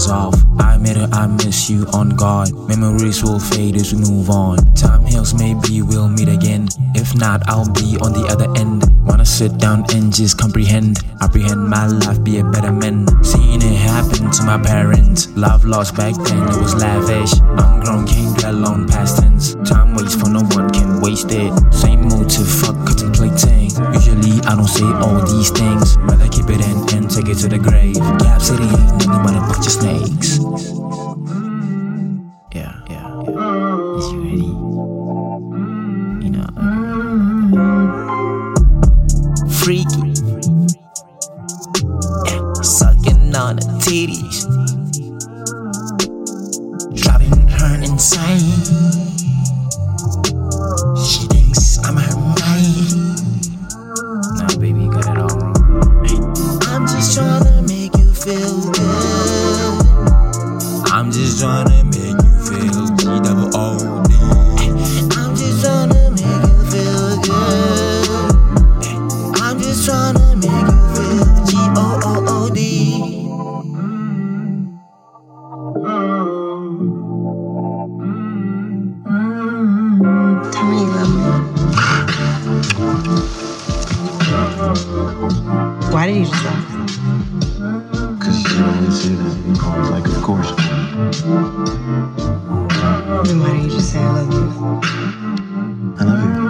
miles off. I admit it, I miss you on guard. Memories will fade as we move on. Time heals, maybe we'll meet again. If not, I'll be on the other end. Wanna sit down and just comprehend. Apprehend my life, be a better man. Seeing it happen to my parents. Love lost back then, it was lavish. I'm grown, can't get along past tense. Time waits for no one, can waste it. Same motive, fuck contemplating. Usually I don't say all these things. Rather keep it in it to the grave. Gap City ain't nothing but a bunch of snakes. Yeah, yeah, yeah. Is you ready? You know. Uh. Freaky. Yeah, sucking on the titties. Driving her insane. I'm just trying to make you feel G double O D. I'm just trying to make you feel good. I'm just trying to make you feel G O O O D. Tell me you love me. Why did you just laugh? Because you always say that. You always like, of course. I love you.